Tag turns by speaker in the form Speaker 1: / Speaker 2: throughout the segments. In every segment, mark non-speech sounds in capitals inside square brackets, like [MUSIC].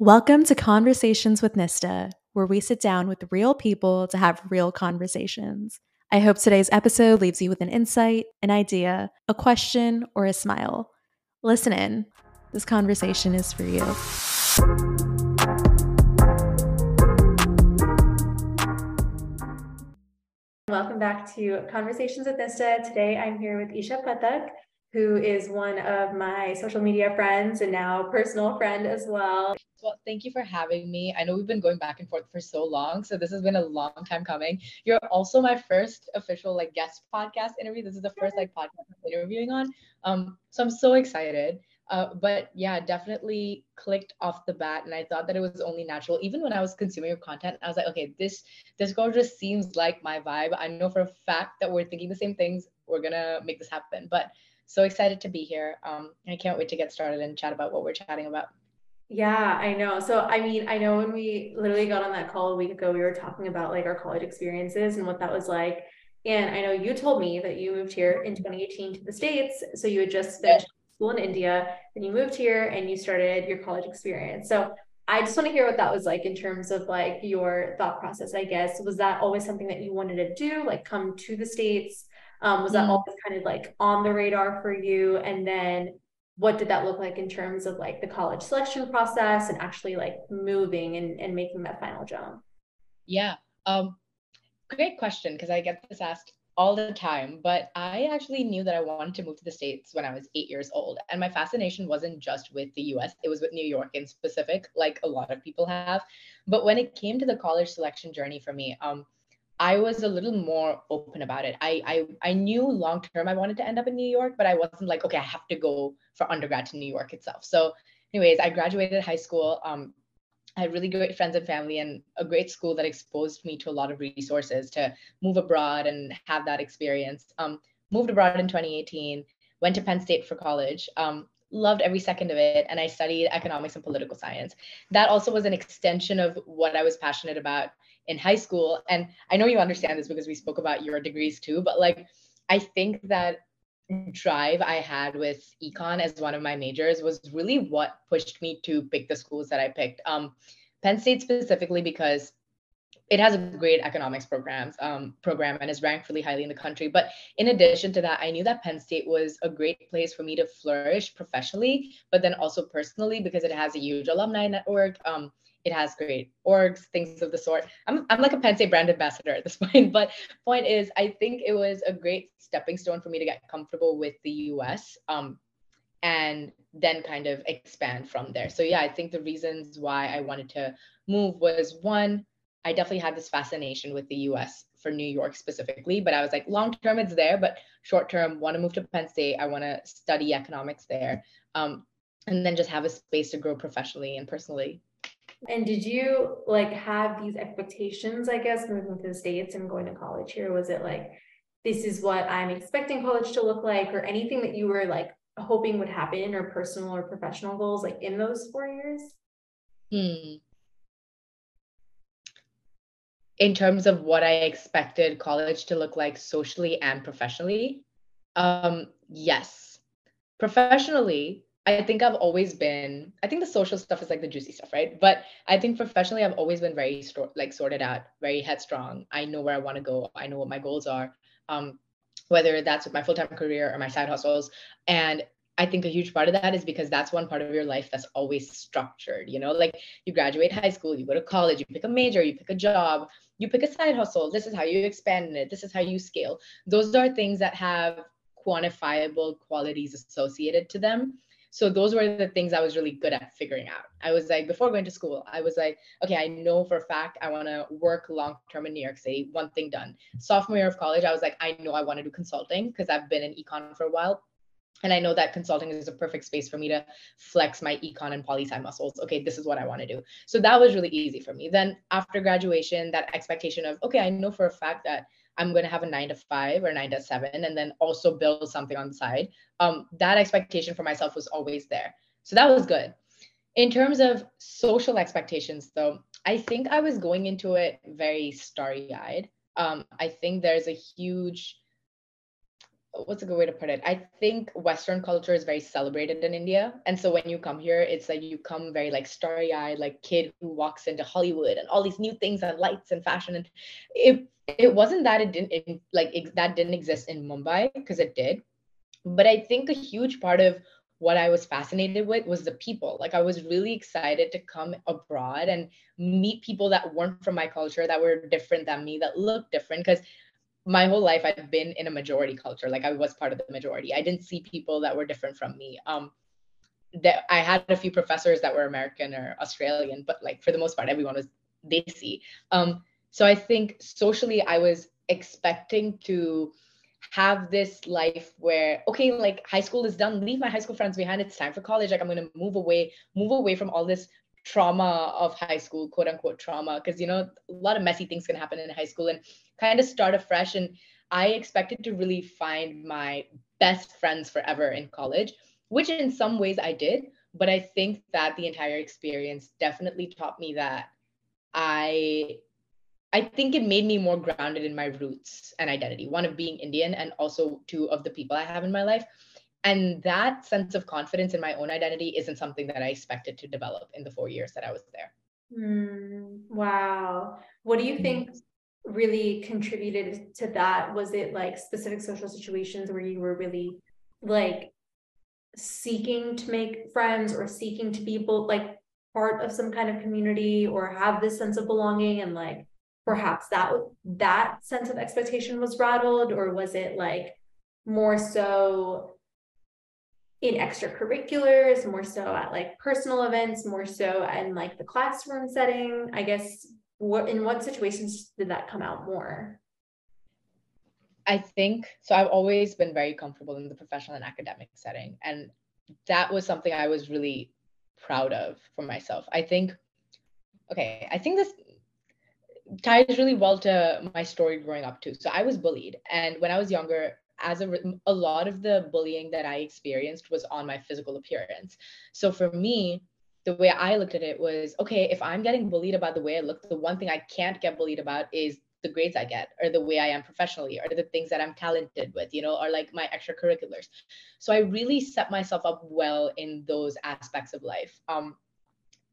Speaker 1: Welcome to Conversations with Nista, where we sit down with real people to have real conversations. I hope today's episode leaves you with an insight, an idea, a question, or a smile. Listen in. This conversation is for you. Welcome back to Conversations with Nista. Today I'm here with Esha Pathak, who is one of my social media friends and now personal friend as well.
Speaker 2: Well, thank you for having me. I know we've been going back and forth for so long, so this has been a long time coming. You're also my first official like guest podcast interview. This is the first like podcast I'm interviewing on. Um, so I'm so excited. Uh, but yeah, definitely clicked off the bat, and I thought that it was only natural. Even when I was consuming your content, I was like, okay, this this girl just seems like my vibe. I know for a fact that we're thinking the same things. We're gonna make this happen. But so excited to be here. Um, I can't wait to get started and chat about what we're chatting about.
Speaker 1: Yeah, I know. So, I mean, I know when we literally got on that call a week ago, we were talking about like our college experiences and what that was like. And I know you told me that you moved here in 2018 to the States. So you had just finished school in India, and you moved here and you started your college experience. So I just want to hear what that was like in terms of like your thought process, I guess. Was that always something that you wanted to do, like come to the States? Um, was that mm. always kind of like on the radar for you? And then what did that look like in terms of like the college selection process and actually like moving and, and making that final jump?
Speaker 2: Yeah. Um, great question because I get this asked all the time, but I actually knew that I wanted to move to the States when I was eight years old. And my fascination wasn't just with the US, it was with New York in specific, like a lot of people have. But when it came to the college selection journey for me, um, I was a little more open about it. I I I knew long term I wanted to end up in New York, but I wasn't like, okay, I have to go for undergrad to New York itself. So, anyways, I graduated high school. Um, I had really great friends and family and a great school that exposed me to a lot of resources to move abroad and have that experience. Um, moved abroad in 2018, went to Penn State for college. Um, loved every second of it and i studied economics and political science that also was an extension of what i was passionate about in high school and i know you understand this because we spoke about your degrees too but like i think that drive i had with econ as one of my majors was really what pushed me to pick the schools that i picked um, penn state specifically because it has a great economics programs um, program and is ranked really highly in the country. But in addition to that, I knew that Penn State was a great place for me to flourish professionally, but then also personally because it has a huge alumni network. Um, it has great orgs, things of the sort. I'm, I'm like a Penn State brand ambassador at this [LAUGHS] point, but point is, I think it was a great stepping stone for me to get comfortable with the US um, and then kind of expand from there. So yeah, I think the reasons why I wanted to move was one, I definitely had this fascination with the US for New York specifically, but I was like, long term, it's there, but short term, want to move to Penn State. I want to study economics there. Um, and then just have a space to grow professionally and personally.
Speaker 1: And did you like have these expectations, I guess, moving to the States and going to college here? Was it like, this is what I'm expecting college to look like, or anything that you were like hoping would happen, or personal or professional goals like in those four years?
Speaker 2: Hmm. In terms of what I expected college to look like socially and professionally, um, yes. Professionally, I think I've always been, I think the social stuff is like the juicy stuff, right? But I think professionally, I've always been very sto- like sorted out, very headstrong. I know where I want to go. I know what my goals are, um, whether that's with my full time career or my side hustles. And I think a huge part of that is because that's one part of your life that's always structured. You know, like you graduate high school, you go to college, you pick a major, you pick a job, you pick a side hustle. This is how you expand it. This is how you scale. Those are things that have quantifiable qualities associated to them so those were the things I was really good at figuring out. I was like, before going to school, I was like, okay, I know for a fact I want to work long term in New York City. One thing done. Sophomore year of college, I was like, I know I want to do consulting because I've been in econ for a while. And I know that consulting is a perfect space for me to flex my econ and poli sci muscles. Okay, this is what I want to do. So that was really easy for me. Then after graduation, that expectation of, okay, I know for a fact that I'm going to have a nine to five or nine to seven, and then also build something on the side. Um, that expectation for myself was always there. So that was good. In terms of social expectations, though, I think I was going into it very starry eyed. Um, I think there's a huge what's a good way to put it? I think Western culture is very celebrated in India. And so when you come here, it's like you come very like starry eyed, like kid who walks into Hollywood and all these new things and lights and fashion. And it, it wasn't that it didn't it, like it, that didn't exist in Mumbai because it did. But I think a huge part of what I was fascinated with was the people. Like I was really excited to come abroad and meet people that weren't from my culture, that were different than me, that looked different. Because my whole life I've been in a majority culture. Like I was part of the majority. I didn't see people that were different from me. Um, that I had a few professors that were American or Australian, but like for the most part, everyone was Desi. Um, so I think socially, I was expecting to have this life where okay like high school is done leave my high school friends behind it's time for college like i'm going to move away move away from all this trauma of high school, quote unquote trauma, because you know a lot of messy things can happen in high school and kind of start afresh. And I expected to really find my best friends forever in college, which in some ways I did. But I think that the entire experience definitely taught me that I I think it made me more grounded in my roots and identity. One of being Indian and also two of the people I have in my life and that sense of confidence in my own identity isn't something that i expected to develop in the four years that i was there.
Speaker 1: Mm, wow. What do you think really contributed to that? Was it like specific social situations where you were really like seeking to make friends or seeking to be both like part of some kind of community or have this sense of belonging and like perhaps that that sense of expectation was rattled? Or was it like more so in extracurriculars, more so at like personal events, more so in like the classroom setting? I guess what in what situations did that come out more?
Speaker 2: I think so. I've always been very comfortable in the professional and academic setting. And that was something I was really proud of for myself. I think, okay, I think this ties really well to my story growing up too. So I was bullied. And when I was younger, as a, a lot of the bullying that I experienced was on my physical appearance. So for me, the way I looked at it was okay, if I'm getting bullied about the way I look, the one thing I can't get bullied about is the grades I get or the way I am professionally or the things that I'm talented with, you know, or like my extracurriculars. So I really set myself up well in those aspects of life. Um,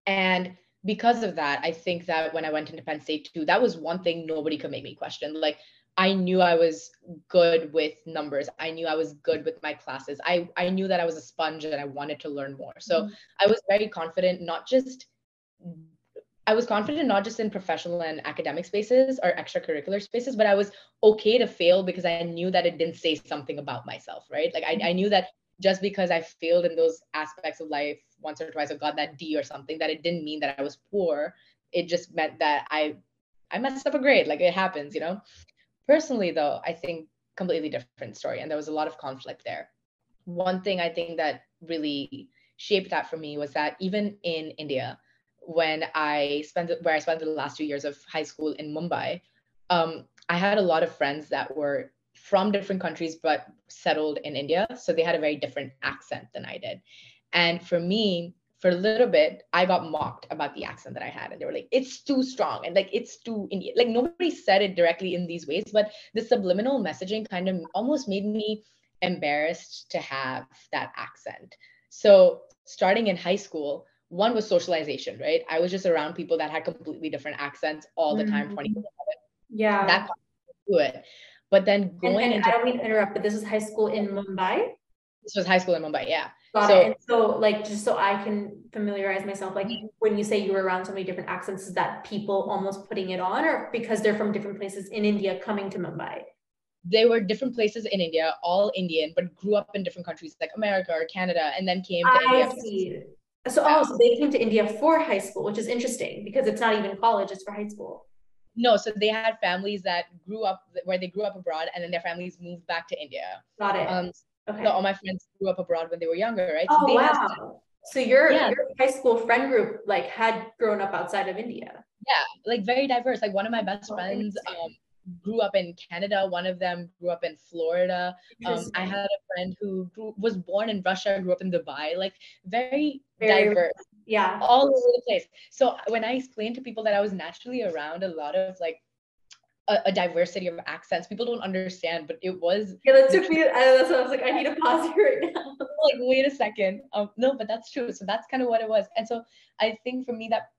Speaker 2: and because of that, I think that when I went into Penn State too, that was one thing nobody could make me question. Like I knew I was good with numbers. I knew I was good with my classes. I, I knew that I was a sponge and I wanted to learn more. So mm-hmm. I was very confident, not just I was confident not just in professional and academic spaces or extracurricular spaces, but I was okay to fail because I knew that it didn't say something about myself, right? Like I, I knew that just because I failed in those aspects of life once or twice or got that D or something, that it didn't mean that I was poor. It just meant that I I messed up a grade. Like it happens, you know? Personally, though, I think completely different story. And there was a lot of conflict there. One thing I think that really shaped that for me was that even in India, when I spent where I spent the last two years of high school in Mumbai, um, I had a lot of friends that were from different countries but settled in India. So they had a very different accent than I did. And for me, for a little bit, I got mocked about the accent that I had. And they were like, it's too strong and like it's too Indian. Like nobody said it directly in these ways, but the subliminal messaging kind of almost made me embarrassed to have that accent. So starting in high school, one was socialization, right? I was just around people that had completely different accents all the time, mm-hmm. 24
Speaker 1: Yeah.
Speaker 2: That to it. But then going
Speaker 1: and, and
Speaker 2: into
Speaker 1: I don't mean to interrupt, but this is high school in Mumbai.
Speaker 2: This was high school in Mumbai, yeah.
Speaker 1: Got so, it. And so, like, just so I can familiarize myself, like, when you say you were around so many different accents, is that people almost putting it on, or because they're from different places in India coming to Mumbai?
Speaker 2: They were different places in India, all Indian, but grew up in different countries like America or Canada, and then came to
Speaker 1: I India. See. So, oh, so they came to India for high school, which is interesting because it's not even college; it's for high school.
Speaker 2: No, so they had families that grew up where they grew up abroad, and then their families moved back to India.
Speaker 1: Got it. Um,
Speaker 2: Okay. So all my friends grew up abroad when they were younger, right?
Speaker 1: Oh
Speaker 2: so
Speaker 1: wow. Have, so your yeah. your high school friend group like had grown up outside of India.
Speaker 2: Yeah, like very diverse. Like one of my best oh, friends um, grew up in Canada. One of them grew up in Florida. Um, I had a friend who grew, was born in Russia, grew up in Dubai. Like very, very diverse.
Speaker 1: Yeah,
Speaker 2: all over the place. So when I explained to people that I was naturally around a lot of like a, a, diversity of accents. People don't understand, but it was.
Speaker 1: Yeah, that took [LAUGHS] me. I, that's what I was like. I need to pause here right now. [LAUGHS]
Speaker 2: like, wait a second. Um, no, but that's true. So that's kind of what it was. And so I think for me that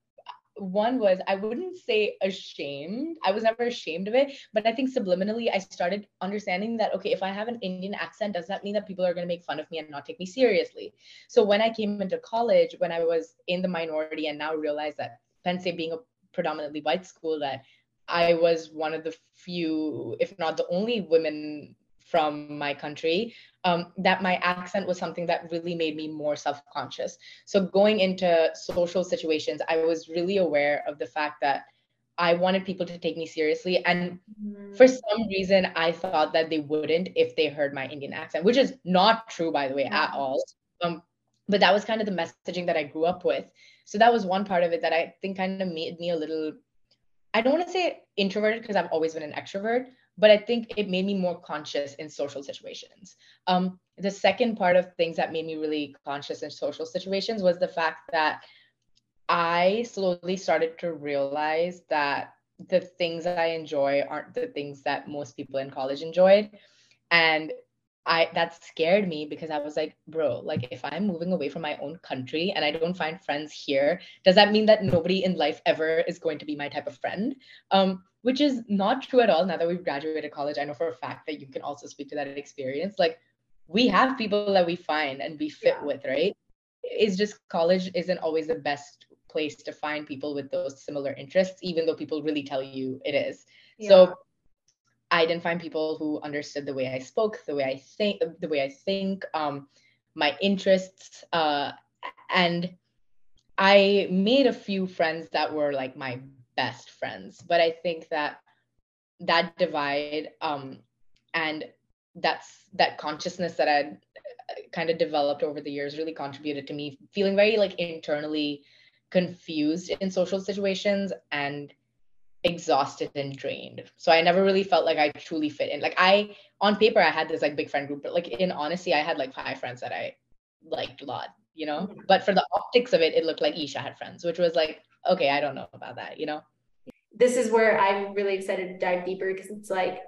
Speaker 2: one was I wouldn't say ashamed. I was never ashamed of it, but I think subliminally I started understanding that okay, if I have an Indian accent, does that mean that people are going to make fun of me and not take me seriously? So when I came into college, when I was in the minority and now realize that Penn State being a predominantly white school, that I was one of the few, if not the only women from my country, um, that my accent was something that really made me more self conscious. So, going into social situations, I was really aware of the fact that I wanted people to take me seriously. And mm-hmm. for some reason, I thought that they wouldn't if they heard my Indian accent, which is not true, by the way, mm-hmm. at all. Um, but that was kind of the messaging that I grew up with. So, that was one part of it that I think kind of made me a little, I don't want to say introverted because I've always been an extrovert, but I think it made me more conscious in social situations. Um, the second part of things that made me really conscious in social situations was the fact that I slowly started to realize that the things that I enjoy aren't the things that most people in college enjoyed. And I that scared me because I was like, bro, like if I'm moving away from my own country and I don't find friends here, does that mean that nobody in life ever is going to be my type of friend? Um, which is not true at all. Now that we've graduated college, I know for a fact that you can also speak to that experience. Like we have people that we find and we fit yeah. with, right? It's just college isn't always the best place to find people with those similar interests, even though people really tell you it is. Yeah. So I didn't find people who understood the way I spoke, the way I think, the way I think, um, my interests, uh, and I made a few friends that were like my best friends. But I think that that divide um, and that's that consciousness that I kind of developed over the years really contributed to me feeling very like internally confused in social situations and exhausted and drained. So I never really felt like I truly fit in. Like I on paper I had this like big friend group, but like in honesty, I had like five friends that I liked a lot, you know? Mm-hmm. But for the optics of it, it looked like Esha had friends, which was like, okay, I don't know about that, you know?
Speaker 1: This is where I'm really excited to dive deeper because it's like,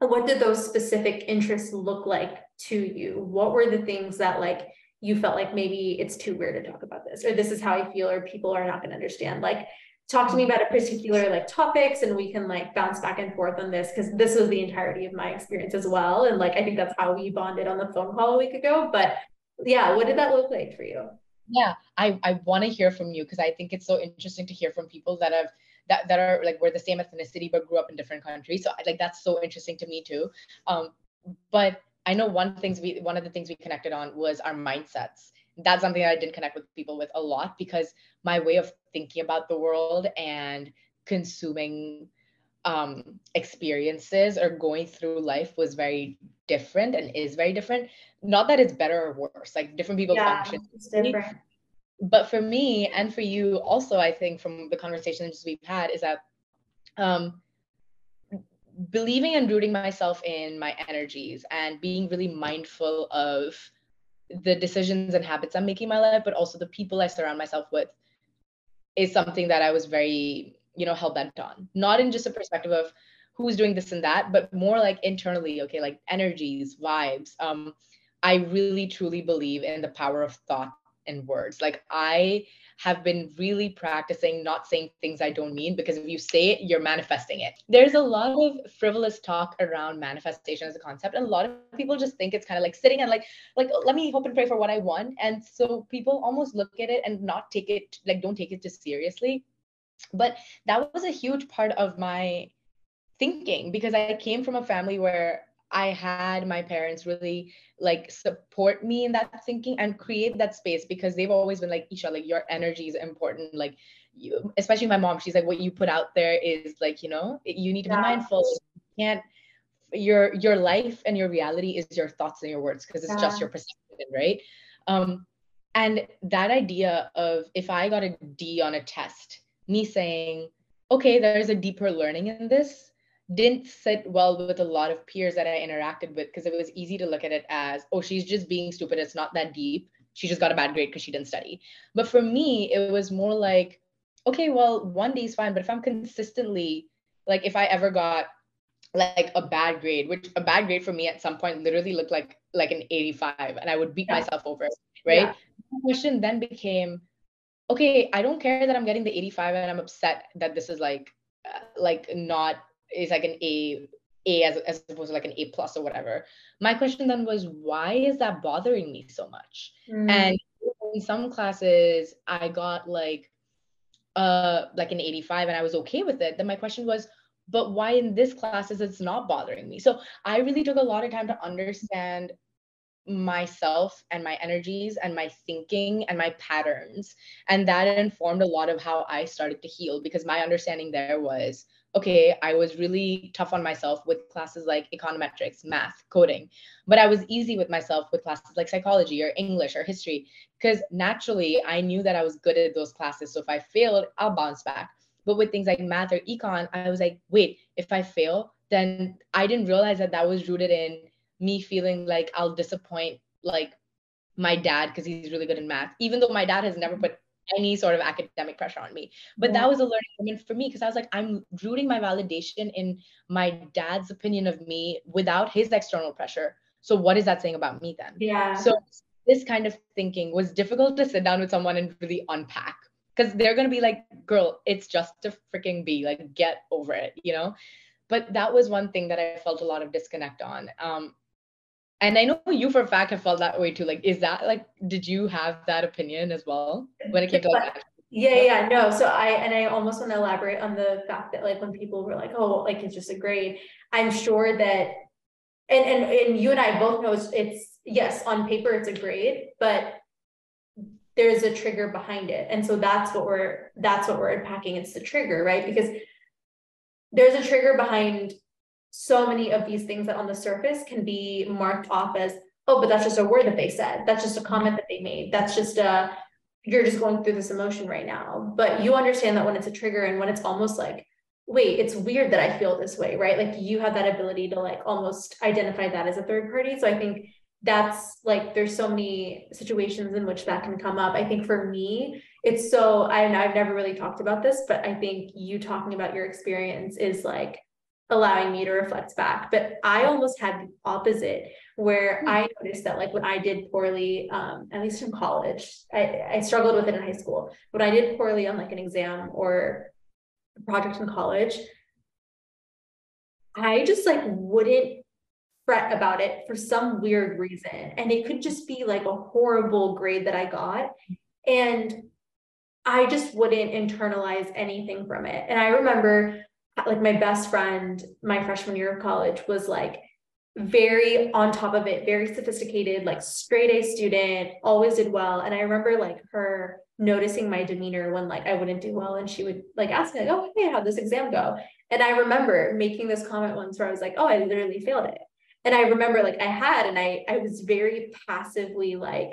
Speaker 1: what did those specific interests look like to you? What were the things that like you felt like maybe it's too weird to talk about this, or this is how I feel, or people are not going to understand? Like, talk to me about a particular like topics and we can like bounce back and forth on this because this was the entirety of my experience as well. And like i think that's how we bonded on the phone call a week ago. But yeah what did that look like for you?
Speaker 2: Yeah i i want to hear from you because i think it's so interesting to hear from people that have that that are like we're the same ethnicity but grew up in different countries. So like that's so interesting to me too. Um but i know one things we one of the things we connected on was our mindsets that's something that i didn't connect with people with a lot because my way of thinking about the world and consuming um, experiences or going through life was very different and is very different. Not that it's better or worse, like different people yeah, function. It's different. But for me and for you, also, I think from the conversations we've had, is that um, believing and rooting myself in my energies and being really mindful of the decisions and habits I'm making in my life, but also the people I surround myself with is something that I was very, you know, hell bent on. Not in just a perspective of who's doing this and that, but more like internally, okay, like energies, vibes. Um, I really truly believe in the power of thought and words. Like I have been really practicing not saying things I don't mean because if you say it, you're manifesting it. There's a lot of frivolous talk around manifestation as a concept, and a lot of people just think it's kind of like sitting and like, like oh, let me hope and pray for what I want. And so people almost look at it and not take it like don't take it too seriously. But that was a huge part of my thinking because I came from a family where I had my parents really like support me in that thinking and create that space because they've always been like, Esha, like your energy is important. Like you, especially my mom, she's like, what you put out there is like, you know, you need to yeah. be mindful. You can't your your life and your reality is your thoughts and your words because it's yeah. just your perception, right? Um, and that idea of if I got a D on a test, me saying, okay, there's a deeper learning in this didn't sit well with a lot of peers that I interacted with because it was easy to look at it as, oh, she's just being stupid. It's not that deep. She just got a bad grade because she didn't study. But for me, it was more like, okay, well, one day is fine. But if I'm consistently like if I ever got like a bad grade, which a bad grade for me at some point literally looked like like an 85 and I would beat yeah. myself over right? Yeah. The question then became, okay, I don't care that I'm getting the 85 and I'm upset that this is like uh, like not is like an A A as, as opposed to like an A plus or whatever. My question then was, why is that bothering me so much? Mm. And in some classes, I got like uh like an 85 and I was okay with it. Then my question was, but why in this class is it's not bothering me? So I really took a lot of time to understand myself and my energies and my thinking and my patterns. And that informed a lot of how I started to heal because my understanding there was okay, I was really tough on myself with classes like econometrics, math, coding, but I was easy with myself with classes like psychology or English or history because naturally I knew that I was good at those classes. So if I failed, I'll bounce back. But with things like math or econ, I was like, wait, if I fail, then I didn't realize that that was rooted in me feeling like I'll disappoint like my dad because he's really good in math, even though my dad has never put any sort of academic pressure on me. But yeah. that was a learning moment for me because I was like, I'm rooting my validation in my dad's opinion of me without his external pressure. So what is that saying about me then?
Speaker 1: Yeah.
Speaker 2: So this kind of thinking was difficult to sit down with someone and really unpack because they're gonna be like, girl, it's just a freaking be like, get over it, you know. But that was one thing that I felt a lot of disconnect on. Um, and I know you for a fact have felt that way too. Like, is that like, did you have that opinion as well when it came to like?
Speaker 1: Yeah, yeah, no. So I and I almost want to elaborate on the fact that like when people were like, oh, like it's just a grade. I'm sure that, and and and you and I both know it's, it's yes on paper it's a grade, but there's a trigger behind it, and so that's what we're that's what we're unpacking. It's the trigger, right? Because there's a trigger behind so many of these things that on the surface can be marked off as, oh, but that's just a word that they said. That's just a comment that they made. That's just a, you're just going through this emotion right now. But you understand that when it's a trigger and when it's almost like, wait, it's weird that I feel this way, right? Like you have that ability to like almost identify that as a third party. So I think that's like there's so many situations in which that can come up. I think for me, it's so I I've never really talked about this, but I think you talking about your experience is like allowing me to reflect back. But I almost had the opposite where hmm. I noticed that like when I did poorly, um, at least in college, I, I struggled with it in high school. When I did poorly on like an exam or a project in college, I just like wouldn't fret about it for some weird reason. And it could just be like a horrible grade that I got. And I just wouldn't internalize anything from it. And I remember like my best friend my freshman year of college was like very on top of it, very sophisticated, like straight A student, always did well. And I remember like her noticing my demeanor when like I wouldn't do well and she would like ask me like, oh, hey, how'd this exam go? And I remember making this comment once where I was like, oh, I literally failed it. And I remember like I had, and I I was very passively like,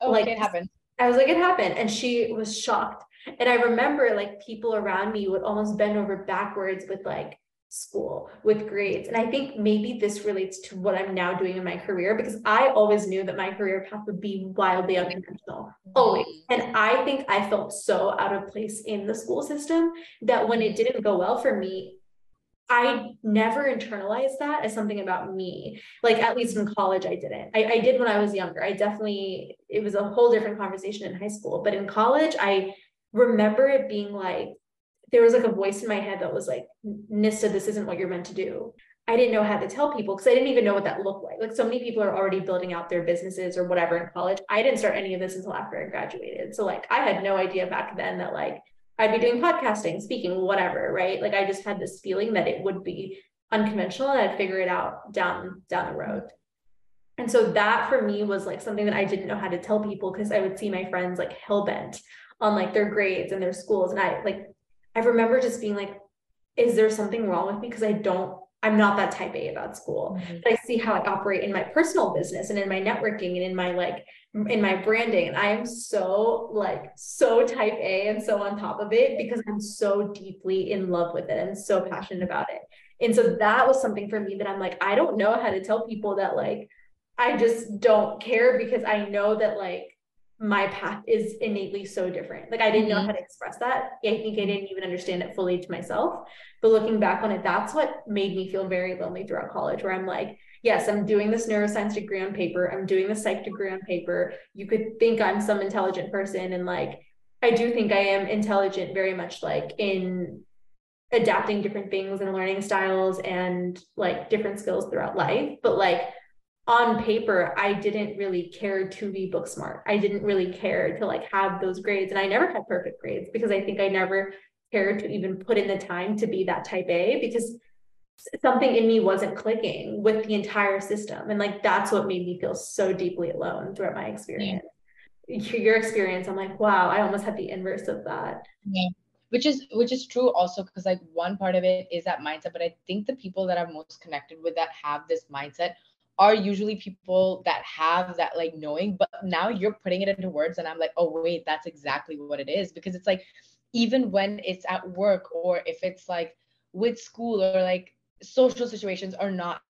Speaker 2: oh, like it happened.
Speaker 1: I was like, it happened. And she was shocked. And I remember like people around me would almost bend over backwards with like school, with grades. And I think maybe this relates to what I'm now doing in my career because I always knew that my career path would be wildly unconventional, always. And I think I felt so out of place in the school system that when it didn't go well for me, I never internalized that as something about me. Like at least in college, I didn't. I, I did when I was younger. I definitely, it was a whole different conversation in high school. But in college, I remember it being like there was like a voice in my head that was like nista this isn't what you're meant to do. I didn't know how to tell people because i didn't even know what that looked like. Like so many people are already building out their businesses or whatever in college. I didn't start any of this until after i graduated. So like i had no idea back then that like i'd be doing podcasting speaking whatever right? Like i just had this feeling that it would be unconventional and i'd figure it out down down the road. And so that for me was like something that I didn't know how to tell people because I would see my friends like hell bent on like their grades and their schools. And I like, I remember just being like, is there something wrong with me? Because I don't, I'm not that type A about school. Mm-hmm. But I see how I operate in my personal business and in my networking and in my like in my branding. And I am so like so type A and so on top of it because I'm so deeply in love with it and so passionate about it. And so that was something for me that I'm like, I don't know how to tell people that like I just don't care because I know that like my path is innately so different. Like I didn't mm-hmm. know how to express that. I think I didn't even understand it fully to myself. But looking back on it, that's what made me feel very lonely throughout college, where I'm like, yes, I'm doing this neuroscience degree on paper. I'm doing the psych degree on paper. You could think I'm some intelligent person. And like, I do think I am intelligent very much like in adapting different things and learning styles and like different skills throughout life. But like, on paper, I didn't really care to be book smart. I didn't really care to like have those grades. And I never had perfect grades because I think I never cared to even put in the time to be that type A because something in me wasn't clicking with the entire system. And like that's what made me feel so deeply alone throughout my experience. Yeah. Your experience, I'm like, wow, I almost had the inverse of that.
Speaker 2: Yeah. Which is which is true also because like one part of it is that mindset, but I think the people that I'm most connected with that have this mindset are usually people that have that like knowing, but now you're putting it into words, and I'm like, oh wait, that's exactly what it is because it's like even when it's at work or if it's like with school or like social situations or not,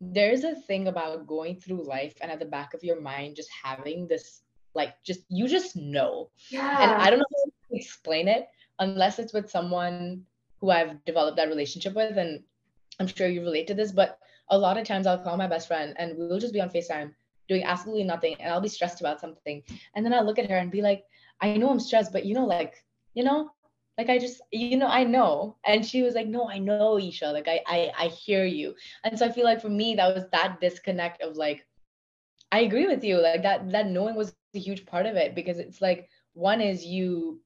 Speaker 2: there's a thing about going through life and at the back of your mind just having this like just you just know.
Speaker 1: Yeah.
Speaker 2: And I don't know how to explain it unless it's with someone who I've developed that relationship with and I'm sure you relate to this, but a lot of times I'll call my best friend and we'll just be on FaceTime doing absolutely nothing and I'll be stressed about something. And then I'll look at her and be like, I know I'm stressed, but you know, like, you know, like I just, you know, I know. And she was like, No, I know, Esha. Like I I I hear you. And so I feel like for me, that was that disconnect of like, I agree with you. Like that that knowing was a huge part of it because it's like one is you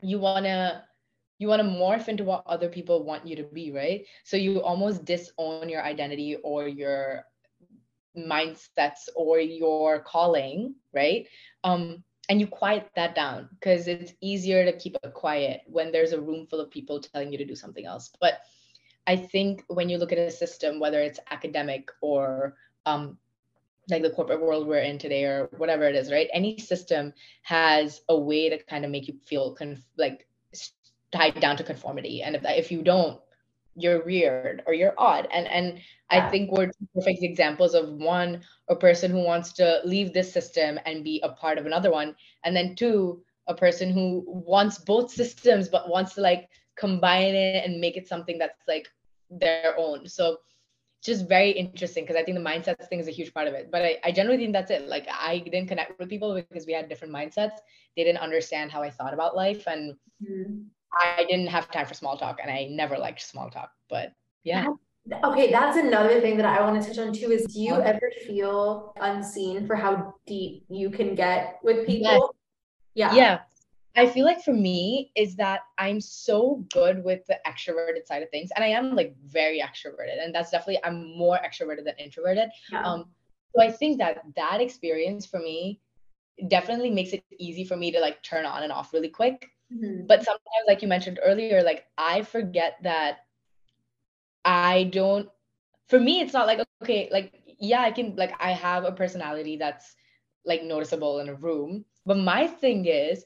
Speaker 2: you wanna you want to morph into what other people want you to be, right? So you almost disown your identity or your mindsets or your calling, right? Um, and you quiet that down because it's easier to keep it quiet when there's a room full of people telling you to do something else. But I think when you look at a system, whether it's academic or um, like the corporate world we're in today or whatever it is, right? Any system has a way to kind of make you feel conf- like tied down to conformity and if if you don't you're weird or you're odd and and yeah. i think we're two perfect examples of one a person who wants to leave this system and be a part of another one and then two a person who wants both systems but wants to like combine it and make it something that's like their own so just very interesting because I think the mindset thing is a huge part of it. But I, I generally think that's it. Like I didn't connect with people because we had different mindsets. They didn't understand how I thought about life. And mm-hmm. I didn't have time for small talk and I never liked small talk, but yeah.
Speaker 1: Okay, that's another thing that I want to touch on too is do you ever feel unseen for how deep you can get with people?
Speaker 2: Yeah. Yeah. I feel like for me is that I'm so good with the extroverted side of things and I am like very extroverted and that's definitely I'm more extroverted than introverted. Yeah. Um so I think that that experience for me definitely makes it easy for me to like turn on and off really quick. Mm-hmm. But sometimes, like you mentioned earlier, like I forget that I don't, for me, it's not like, okay, like, yeah, I can, like, I have a personality that's like noticeable in a room. But my thing is,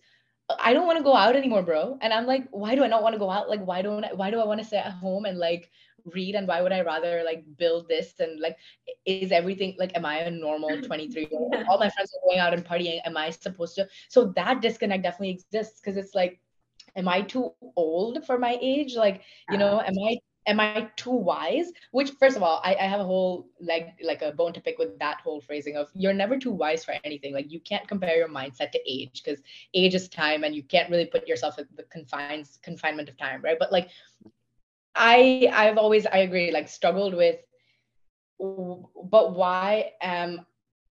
Speaker 2: I don't want to go out anymore, bro. And I'm like, why do I not want to go out? Like, why don't I, why do I want to stay at home and like read? And why would I rather like build this? And like, is everything like, am I a normal [LAUGHS] 23 year old? All my friends are going out and partying. Am I supposed to? So that disconnect definitely exists because it's like, am I too old for my age? Like, you know, am I am I too wise? Which first of all, I, I have a whole like like a bone to pick with that whole phrasing of you're never too wise for anything. Like you can't compare your mindset to age because age is time and you can't really put yourself in the confines confinement of time, right? But like I I've always I agree, like struggled with but why am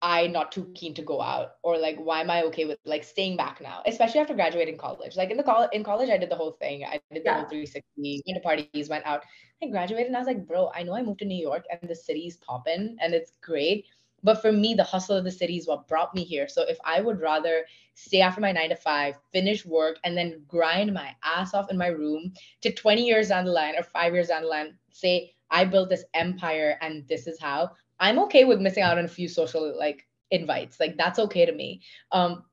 Speaker 2: I not too keen to go out? Or like why am I okay with like staying back now? Especially after graduating college. Like in the college in college I did the whole thing. I did the yeah. whole 360 went to parties went out. I graduated and I was like bro I know I moved to New York and the city's popping and it's great but for me the hustle of the city is what brought me here so if I would rather stay after my 9 to 5 finish work and then grind my ass off in my room to 20 years down the line or 5 years down the line say I built this empire and this is how I'm okay with missing out on a few social like invites. Like that's okay to me. Um,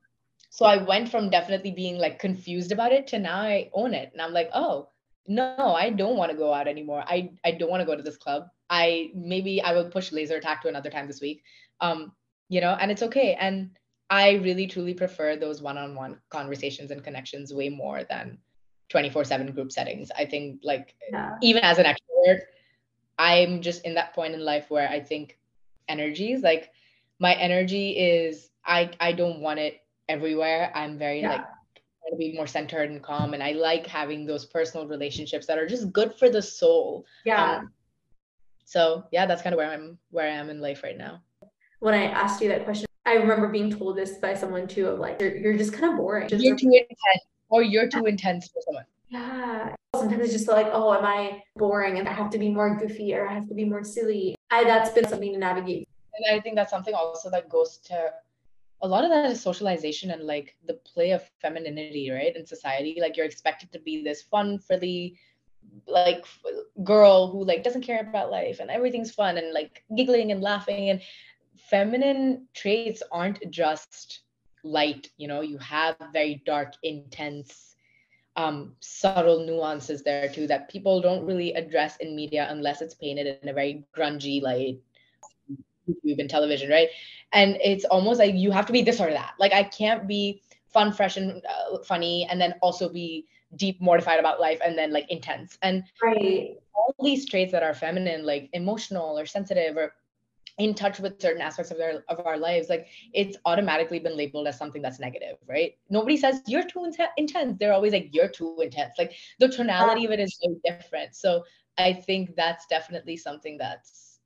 Speaker 2: so I went from definitely being like confused about it to now I own it. And I'm like, oh, no, I don't want to go out anymore. I, I don't want to go to this club. I maybe I will push laser attack to another time this week. Um, you know, and it's okay. And I really truly prefer those one-on-one conversations and connections way more than 24/7 group settings. I think like yeah. even as an extrovert, I'm just in that point in life where I think energies like my energy is I I don't want it everywhere. I'm very yeah. like trying to be more centered and calm and I like having those personal relationships that are just good for the soul.
Speaker 1: Yeah. Um,
Speaker 2: so yeah, that's kind of where I'm where I am in life right now.
Speaker 1: When I asked you that question, I remember being told this by someone too of like you're, you're just kind of boring.
Speaker 2: You're too intense or you're too intense for someone.
Speaker 1: Yeah. Sometimes it's just like, oh, am I boring and I have to be more goofy or I have to be more silly. I that's been something to navigate.
Speaker 2: And I think that's something also that goes to a lot of that is socialization and like the play of femininity, right? In society. Like you're expected to be this fun, frilly, like girl who like doesn't care about life and everything's fun and like giggling and laughing and feminine traits aren't just light you know you have very dark intense um, subtle nuances there too that people don't really address in media unless it's painted in a very grungy light YouTube and television, right? And it's almost like you have to be this or that. Like I can't be fun, fresh, and uh, funny, and then also be deep, mortified about life, and then like intense. And
Speaker 1: right.
Speaker 2: all these traits that are feminine, like emotional or sensitive or in touch with certain aspects of their of our lives like it's automatically been labeled as something that's negative right? Nobody says you're too intense. They're always like you're too intense. Like the tonality of it is so different. So i think that's definitely something that's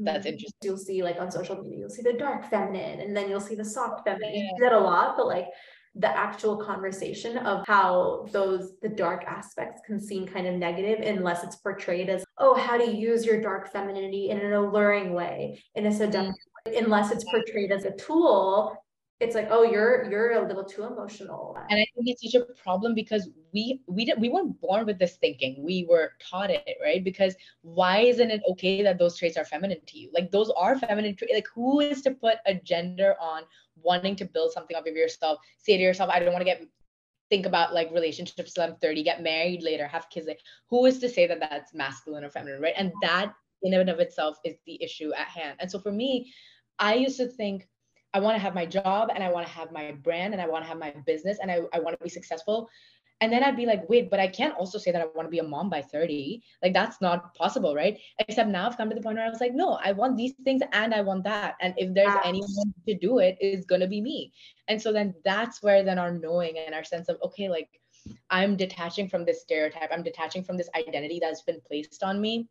Speaker 2: that's mm-hmm. interesting.
Speaker 1: You'll see like on social media you'll see the dark feminine and then you'll see the soft feminine. Yeah. you see that a lot but like the actual conversation of how those the dark aspects can seem kind of negative unless it's portrayed as oh how to use your dark femininity in an alluring way in a seductive mm-hmm. way unless it's portrayed as a tool it's like oh you're you're a little too emotional
Speaker 2: and i think it's such a problem because we we didn't we weren't born with this thinking we were taught it right because why isn't it okay that those traits are feminine to you like those are feminine traits like who is to put a gender on wanting to build something up of yourself, say to yourself, I don't want to get think about like relationships till I'm 30, get married later, have kids. Like, who is to say that that's masculine or feminine, right? And that in and of itself is the issue at hand. And so for me, I used to think I want to have my job and I want to have my brand and I want to have my business and I, I want to be successful and then I'd be like, wait, but I can't also say that I want to be a mom by 30. Like that's not possible, right? Except now I've come to the point where I was like, no, I want these things and I want that. And if there's anyone to do it, it's gonna be me. And so then that's where then our knowing and our sense of, okay, like I'm detaching from this stereotype, I'm detaching from this identity that's been placed on me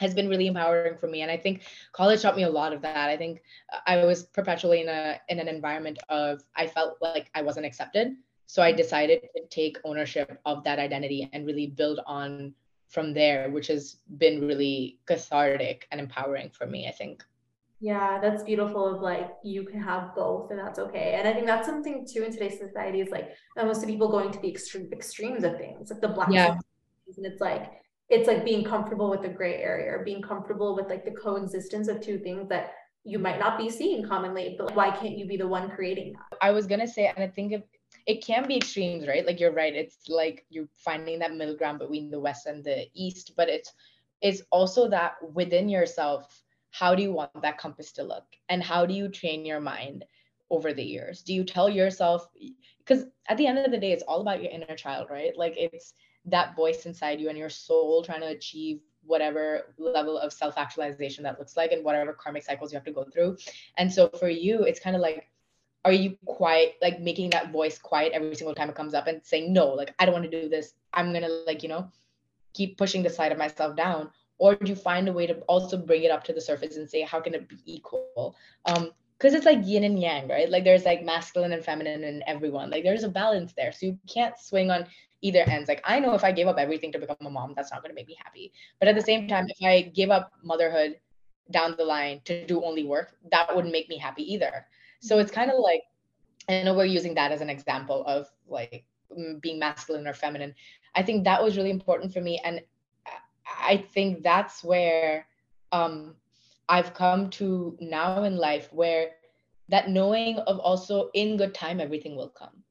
Speaker 2: has been really empowering for me and i think college taught me a lot of that i think i was perpetually in a in an environment of i felt like i wasn't accepted so I decided to take ownership of that identity and really build on from there, which has been really cathartic and empowering for me, I think.
Speaker 1: Yeah, that's beautiful of like you can have both and that's okay. And I think that's something too in today's society is like most of people going to the extreme extremes of things, like the black
Speaker 2: yeah.
Speaker 1: and it's like it's like being comfortable with the gray area or being comfortable with like the coexistence of two things that you might not be seeing commonly, but why can't you be the one creating that?
Speaker 2: I was gonna say, and I think it can be extremes, right? Like you're right. It's like you're finding that middle ground between the West and the East, but it's it's also that within yourself, how do you want that compass to look? And how do you train your mind over the years? Do you tell yourself because at the end of the day, it's all about your inner child, right? Like it's that voice inside you and your soul trying to achieve whatever level of self-actualization that looks like and whatever karmic cycles you have to go through. And so for you, it's kind of like are you quiet like making that voice quiet every single time it comes up and saying no like i don't want to do this. I'm gonna like you know keep pushing the side of myself down. Or do you find a way to also bring it up to the surface and say how can it be equal? Um because it's like yin and yang right? Like there's like masculine and feminine in everyone. Like there's a balance there. So you can't swing on either ends like i know if i gave up everything to become a mom that's not going to make me happy but at the same time if i give up motherhood down the line to do only work that wouldn't make me happy either so it's kind of like, I know we're using that as an example of like being masculine or feminine. I think that was really important for me. And I think that's where um, I've come to now in life where that knowing of also in good time, everything will come.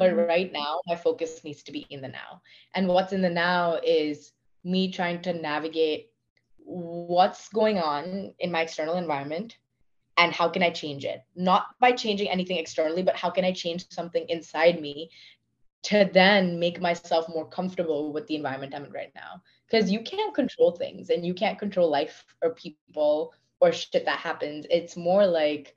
Speaker 2: But right now, my focus needs to be in the now. And what's in the now is me trying to navigate what's going on in my external environment and how can I change it? Not by changing anything externally, but how can I change something inside me to then make myself more comfortable with the environment I'm in right now? Because you can't control things and you can't control life or people or shit that happens. It's more like,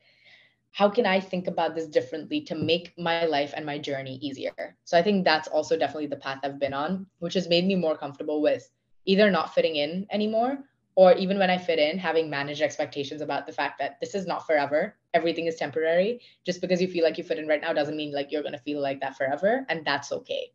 Speaker 2: how can I think about this differently to make my life and my journey easier? So I think that's also definitely the path I've been on, which has made me more comfortable with either not fitting in anymore or even when I fit in, having managed expectations about the fact that this is not forever. Everything is temporary. Just because you feel like you fit in right now doesn't mean like you're to feel like that forever. And that's okay.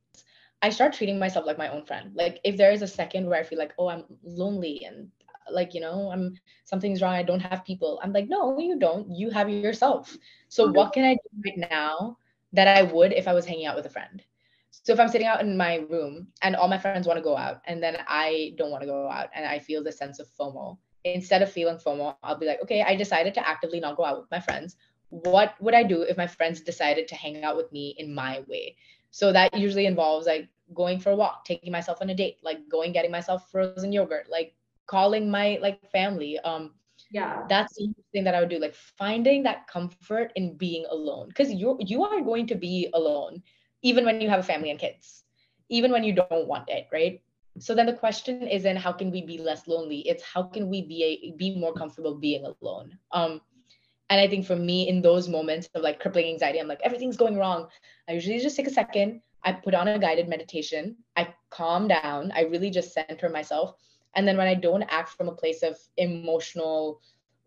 Speaker 2: I start treating myself like my own friend. Like if there is a second where I feel like, oh, I'm lonely and like, you know, I'm something's wrong. I don't have people. I'm like, no, you don't. You have yourself. So mm-hmm. what can I do right now that I would if I was hanging out with a friend? So if I'm sitting out in my room and all my friends want to go out and then I don't want to go out and I feel the sense of FOMO, instead of feeling FOMO, I'll be like, okay, I decided to actively not go out with my friends. What would I do if my friends decided to hang out with me in my way? So that usually involves like going for a walk, taking myself on a date, like going getting myself frozen yogurt, like calling my like family. Um
Speaker 1: yeah
Speaker 2: that's the thing that i would do like finding that comfort in being alone because you you are going to be alone even when you have a family and kids, even when you don't want it, right? So then the question isn't how can we be less lonely? It's how can we be a, be more comfortable being alone? Um, and I think for me, in those moments of like crippling anxiety, I'm like everything's going wrong. I usually just take a second. I put on a guided meditation. I calm down. I really just center myself. And then when I don't act from a place of emotional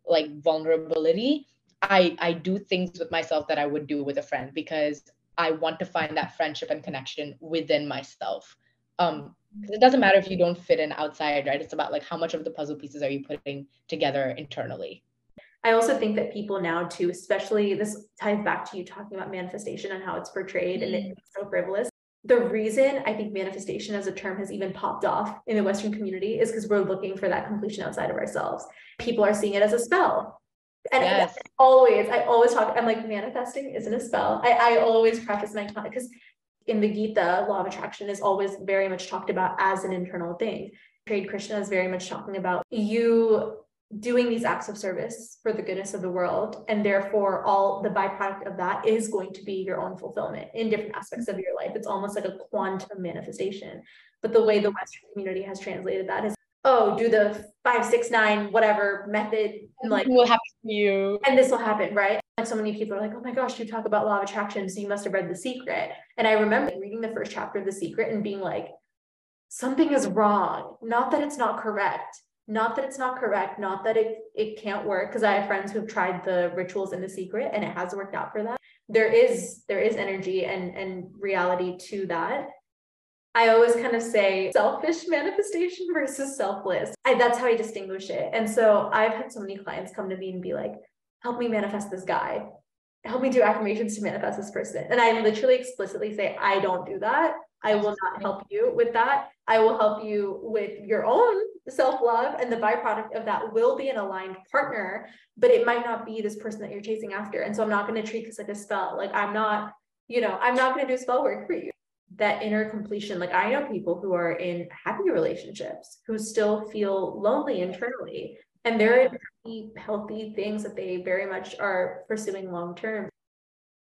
Speaker 2: like vulnerability, I I do things with myself that I would do with a friend because I want to find that friendship and connection within myself. Um, it doesn't matter if you don't fit in outside, right? It's about like how much of the puzzle pieces are you putting together internally.
Speaker 1: I also think that people now too, especially this ties back to you talking about manifestation and how it's portrayed and it's so frivolous. The reason I think manifestation as a term has even popped off in the Western community is because we're looking for that completion outside of ourselves. People are seeing it as a spell. And yes. always, I always talk, I'm like, manifesting isn't a spell. I, I always preface my talk because in the Gita, law of attraction is always very much talked about as an internal thing. Trade Krishna is very much talking about you doing these acts of service for the goodness of the world. And therefore, all the byproduct of that is going to be your own fulfillment in different aspects of your life. It's almost like a quantum manifestation. But the way the Western community has translated that is oh, do the five, six, nine, whatever method, and like
Speaker 2: will happen to you.
Speaker 1: And this will happen, right? Like so many people are like, oh my gosh, you talk about law of attraction, so you must have read The Secret. And I remember reading the first chapter of The Secret and being like, something is wrong. Not that it's not correct. Not that it's not correct, not that it, it can't work. Because I have friends who've tried the rituals in the secret and it has worked out for them. There is there is energy and and reality to that I always kind of say selfish manifestation [LAUGHS] versus selfless. I, that's how I distinguish it. And so I've had so many clients come to me and be like, help me manifest this guy. Help me do affirmations to manifest this person. And I literally explicitly say, I don't do that. I will not help you with that. I will help you with your own self love. And the byproduct of that will be an aligned partner, but it might not be this person that you're chasing after. And so I'm not going to treat this like a spell. Like I'm not, you know, I'm not going to do spell work for you that inner completion. Like I know people who are in happy relationships who still feel lonely internally, and there are healthy things that they very much are pursuing long term.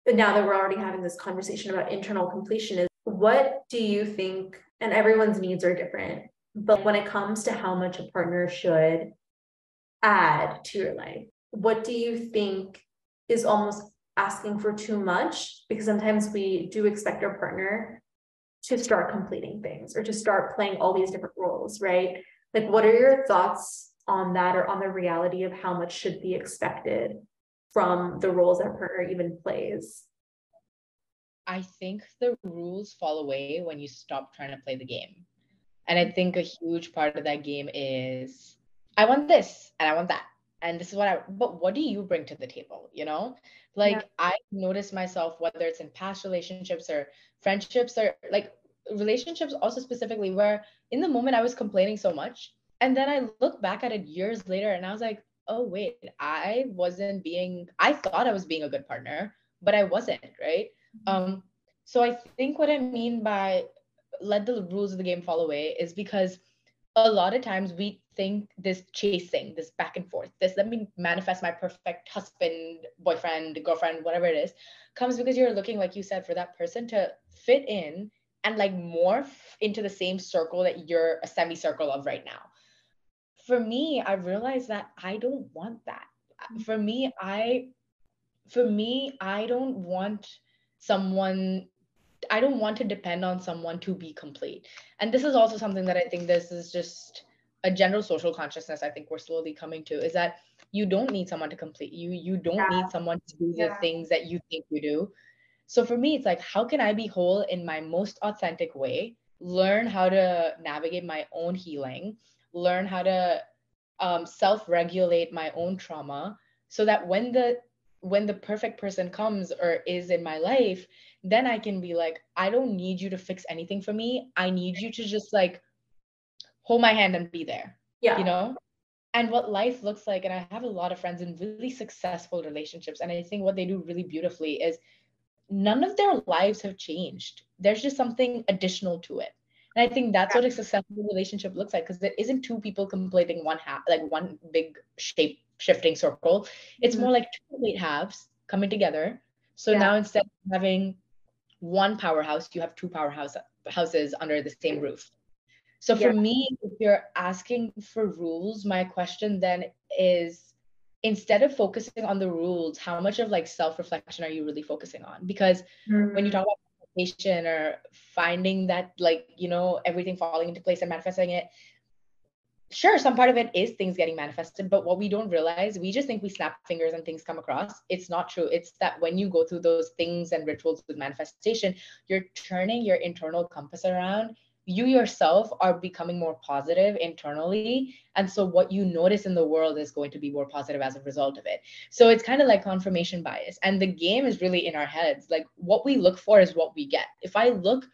Speaker 1: But now that we're already having this conversation about internal completion, is what do you think? And everyone's needs are different, but when it comes to how much a partner should add to your life, what do you think is almost asking for too much? Because sometimes we do expect our partner to start completing things or to start playing all these different roles, right? Like, what are your thoughts on that or on the reality of how much should be expected from the roles that partner even plays?
Speaker 2: I think the rules fall away when you stop trying to play the game. And I think a huge part of that game is I want this and I want that. And this is what I, but what do you bring to the table? You know, like yeah. I notice myself, whether it's in past relationships or friendships or like relationships also specifically where in the moment I was complaining so much. And then I look back at it years later and I was like, oh, wait, I wasn't being, I thought I was being a good partner, but I wasn't, right? Mm-hmm. Um, so I think what I mean by let the rules of the game fall away is because a lot of times we think this chasing, this back and forth, this let me manifest my perfect husband, boyfriend, girlfriend, whatever it is, comes because you're looking, like you said, for that person to fit in and like morph into the same circle that you're a semicircle of right now. For me, I realized that I don't want that. Mm-hmm. For me, I for me, I don't want someone I don't want to depend on someone to be complete. And this is also something that I think this is just a general social consciousness I think we're slowly coming to is that you don't need someone to complete you. You don't yeah. need someone to do yeah. the things that you think you do. So for me, it's like, how can I be whole in my most authentic way? Learn how to navigate my own healing, learn how to um, self-regulate my own trauma, so that when the when the perfect person comes or is in my life, then I can be like, I don't need you to fix anything for me. I need you to just like hold my hand and be there. Yeah. You know? And what life looks like, and I have a lot of friends in really successful relationships. And I think what they do really beautifully is none of their lives have changed. There's just something additional to it. And I think that's yeah. what a successful relationship looks like because it isn't two people completing one half, like one big shape shifting circle. It's mm-hmm. more like two complete halves coming together. So yeah. now instead of having one powerhouse, you have two powerhouse houses under the same roof. So for yeah. me, if you're asking for rules, my question then is instead of focusing on the rules, how much of like self-reflection are you really focusing on? Because mm-hmm. when you talk about meditation or finding that like, you know, everything falling into place and manifesting it, sure some part of it is things getting manifested but what we don't realize we just think we snap fingers and things come across. It's not true. It's that when you go through those things and rituals with manifestation you're turning your internal compass around you yourself are becoming more positive internally and so what you notice in the world is going to be more positive as a result of it so it's kind of like confirmation bias and the game is really in our heads like what we look for is what we get if i look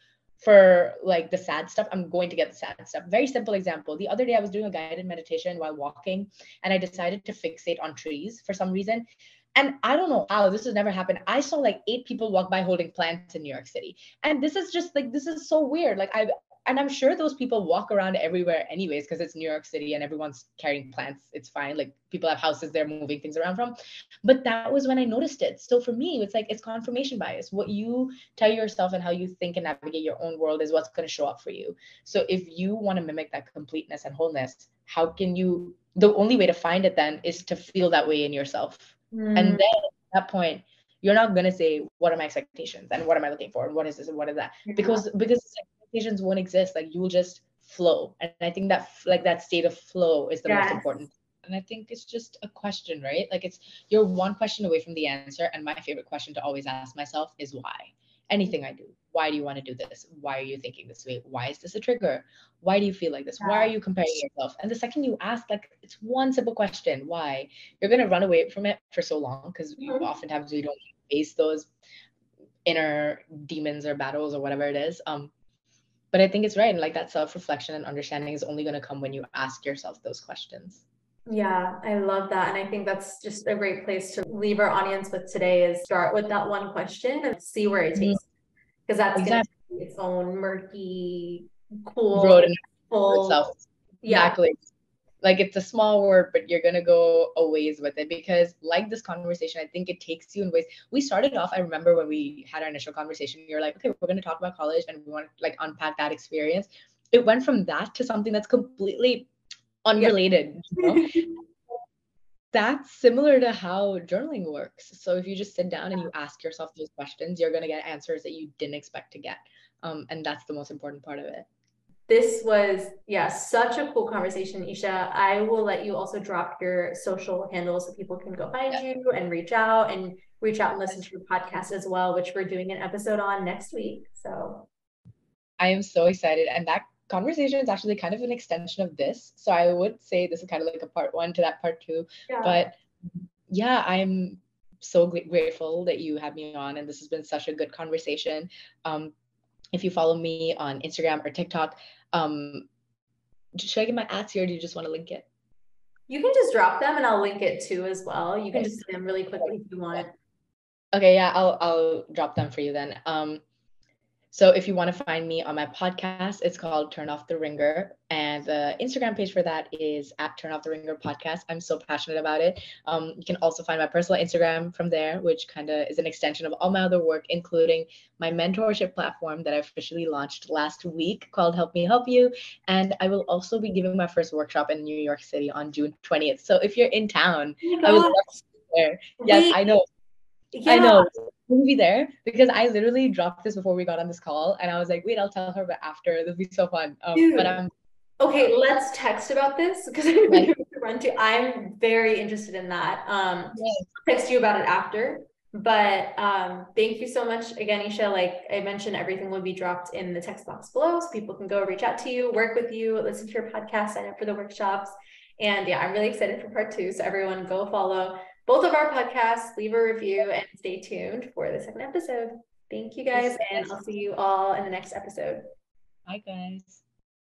Speaker 2: for like the sad stuff, I'm going to get the sad stuff. Very simple example. The other day I was doing a guided meditation while walking and I decided to fixate on trees for some reason. And I don't know how this has never happened. I saw like eight people walk by holding plants in New York City. And this is just like, this is so weird. Like, I, and I'm sure those people walk around everywhere anyways because it's New York City and everyone's carrying plants. It's fine. Like people have houses they're moving things around from. But that was when I noticed it. So for me, it's like it's confirmation bias. What you tell yourself and how you think and navigate your own world is what's going to show up for you. So if you want to mimic that completeness and wholeness, how can you the only way to find it then is to feel that way in yourself. Mm. And then at that point, you're not gonna say what are my expectations and what am I looking for and what is this and what is that because because expectations won't exist like you will just flow. And i think that like that state of flow is the yes. most important. And i think it's just a question right? Like it's you're one question away from the answer and my favorite question to always ask myself is why. Anything i do. Why do you want to do this? Why are you thinking this way? Why is this a trigger? Why do you feel like this? Why are you comparing yourself? And the second you ask like it's one simple question why? You're going to run away from it for so long because mm-hmm. oftentimes we don't face those inner demons or battles or whatever it is. Um but i think it's right and like that self-reflection and understanding is only going to come when you ask yourself those questions
Speaker 1: yeah, I love that. And I think that's just a great place to leave our audience with today is start with that one question and see where it takes. Because that's exactly. going to be its own murky, cool, road full,
Speaker 2: itself. Yeah. Exactly like it's a small word but you're going to go a ways with it because like this conversation i think it takes you in ways. We started off i remember when we had our initial conversation you're like okay we're going to talk about college and we want to like unpack that experience. It went from that to something that's completely unrelated yeah. you know? [LAUGHS] that's similar to how journaling works. So if you just sit down and you ask yourself those questions you're going to get answers that you didn't expect to get. Um, and that's the most important part of it
Speaker 1: this was yeah such a cool conversation Esha i will let you also drop your social handles so people can go find yeah. you and reach out and reach out and listen to your podcast as well which we're doing an episode on next week so
Speaker 2: i am so excited and that conversation is actually kind of an extension of this so i would say this is kind of like a part one to that part two yeah. but yeah i'm so grateful that you had me on and this has been such a good conversation um, if you follow me on instagram or tiktok um, should I get my ads here? Or do you just want to link it?
Speaker 1: You can just drop them and I'll link it too as well. You can just say them really quickly if you want.
Speaker 2: Okay, yeah, I'll I'll drop them for you then. Um, So if you want to find me on my podcast, it's called Turn Off the Ringer. And the Instagram page for that is at Turn Off the Ringer Podcast. I'm so passionate about it. Um, you can also find my personal Instagram from there, which kind of is an extension of all my other work, including my mentorship platform that I officially launched last week called Help Me Help You. And I will also be giving my first workshop in New York City on June 20th. So if you're in town, oh I would love to there. Yes, Wait. I know. Yeah. I know will be there because I literally dropped this before we got on this call, and I was like, wait, I'll tell her, but after this will be so fun. Um, but I'm
Speaker 1: okay. Let's text about this because I right. [LAUGHS] to run to. I'm very interested in that. Um, yes. Text you about it after. But um, thank you so much again, Esha. Like I mentioned, everything will be dropped in the text box below, so people can go reach out to you, work with you, listen to your podcast, sign up for the workshops. And yeah, I'm really excited for part two. So everyone go follow both of our podcasts, leave a review, and stay tuned for the second episode. Thank you guys, and I'll see you all in the next episode.
Speaker 2: Bye, guys.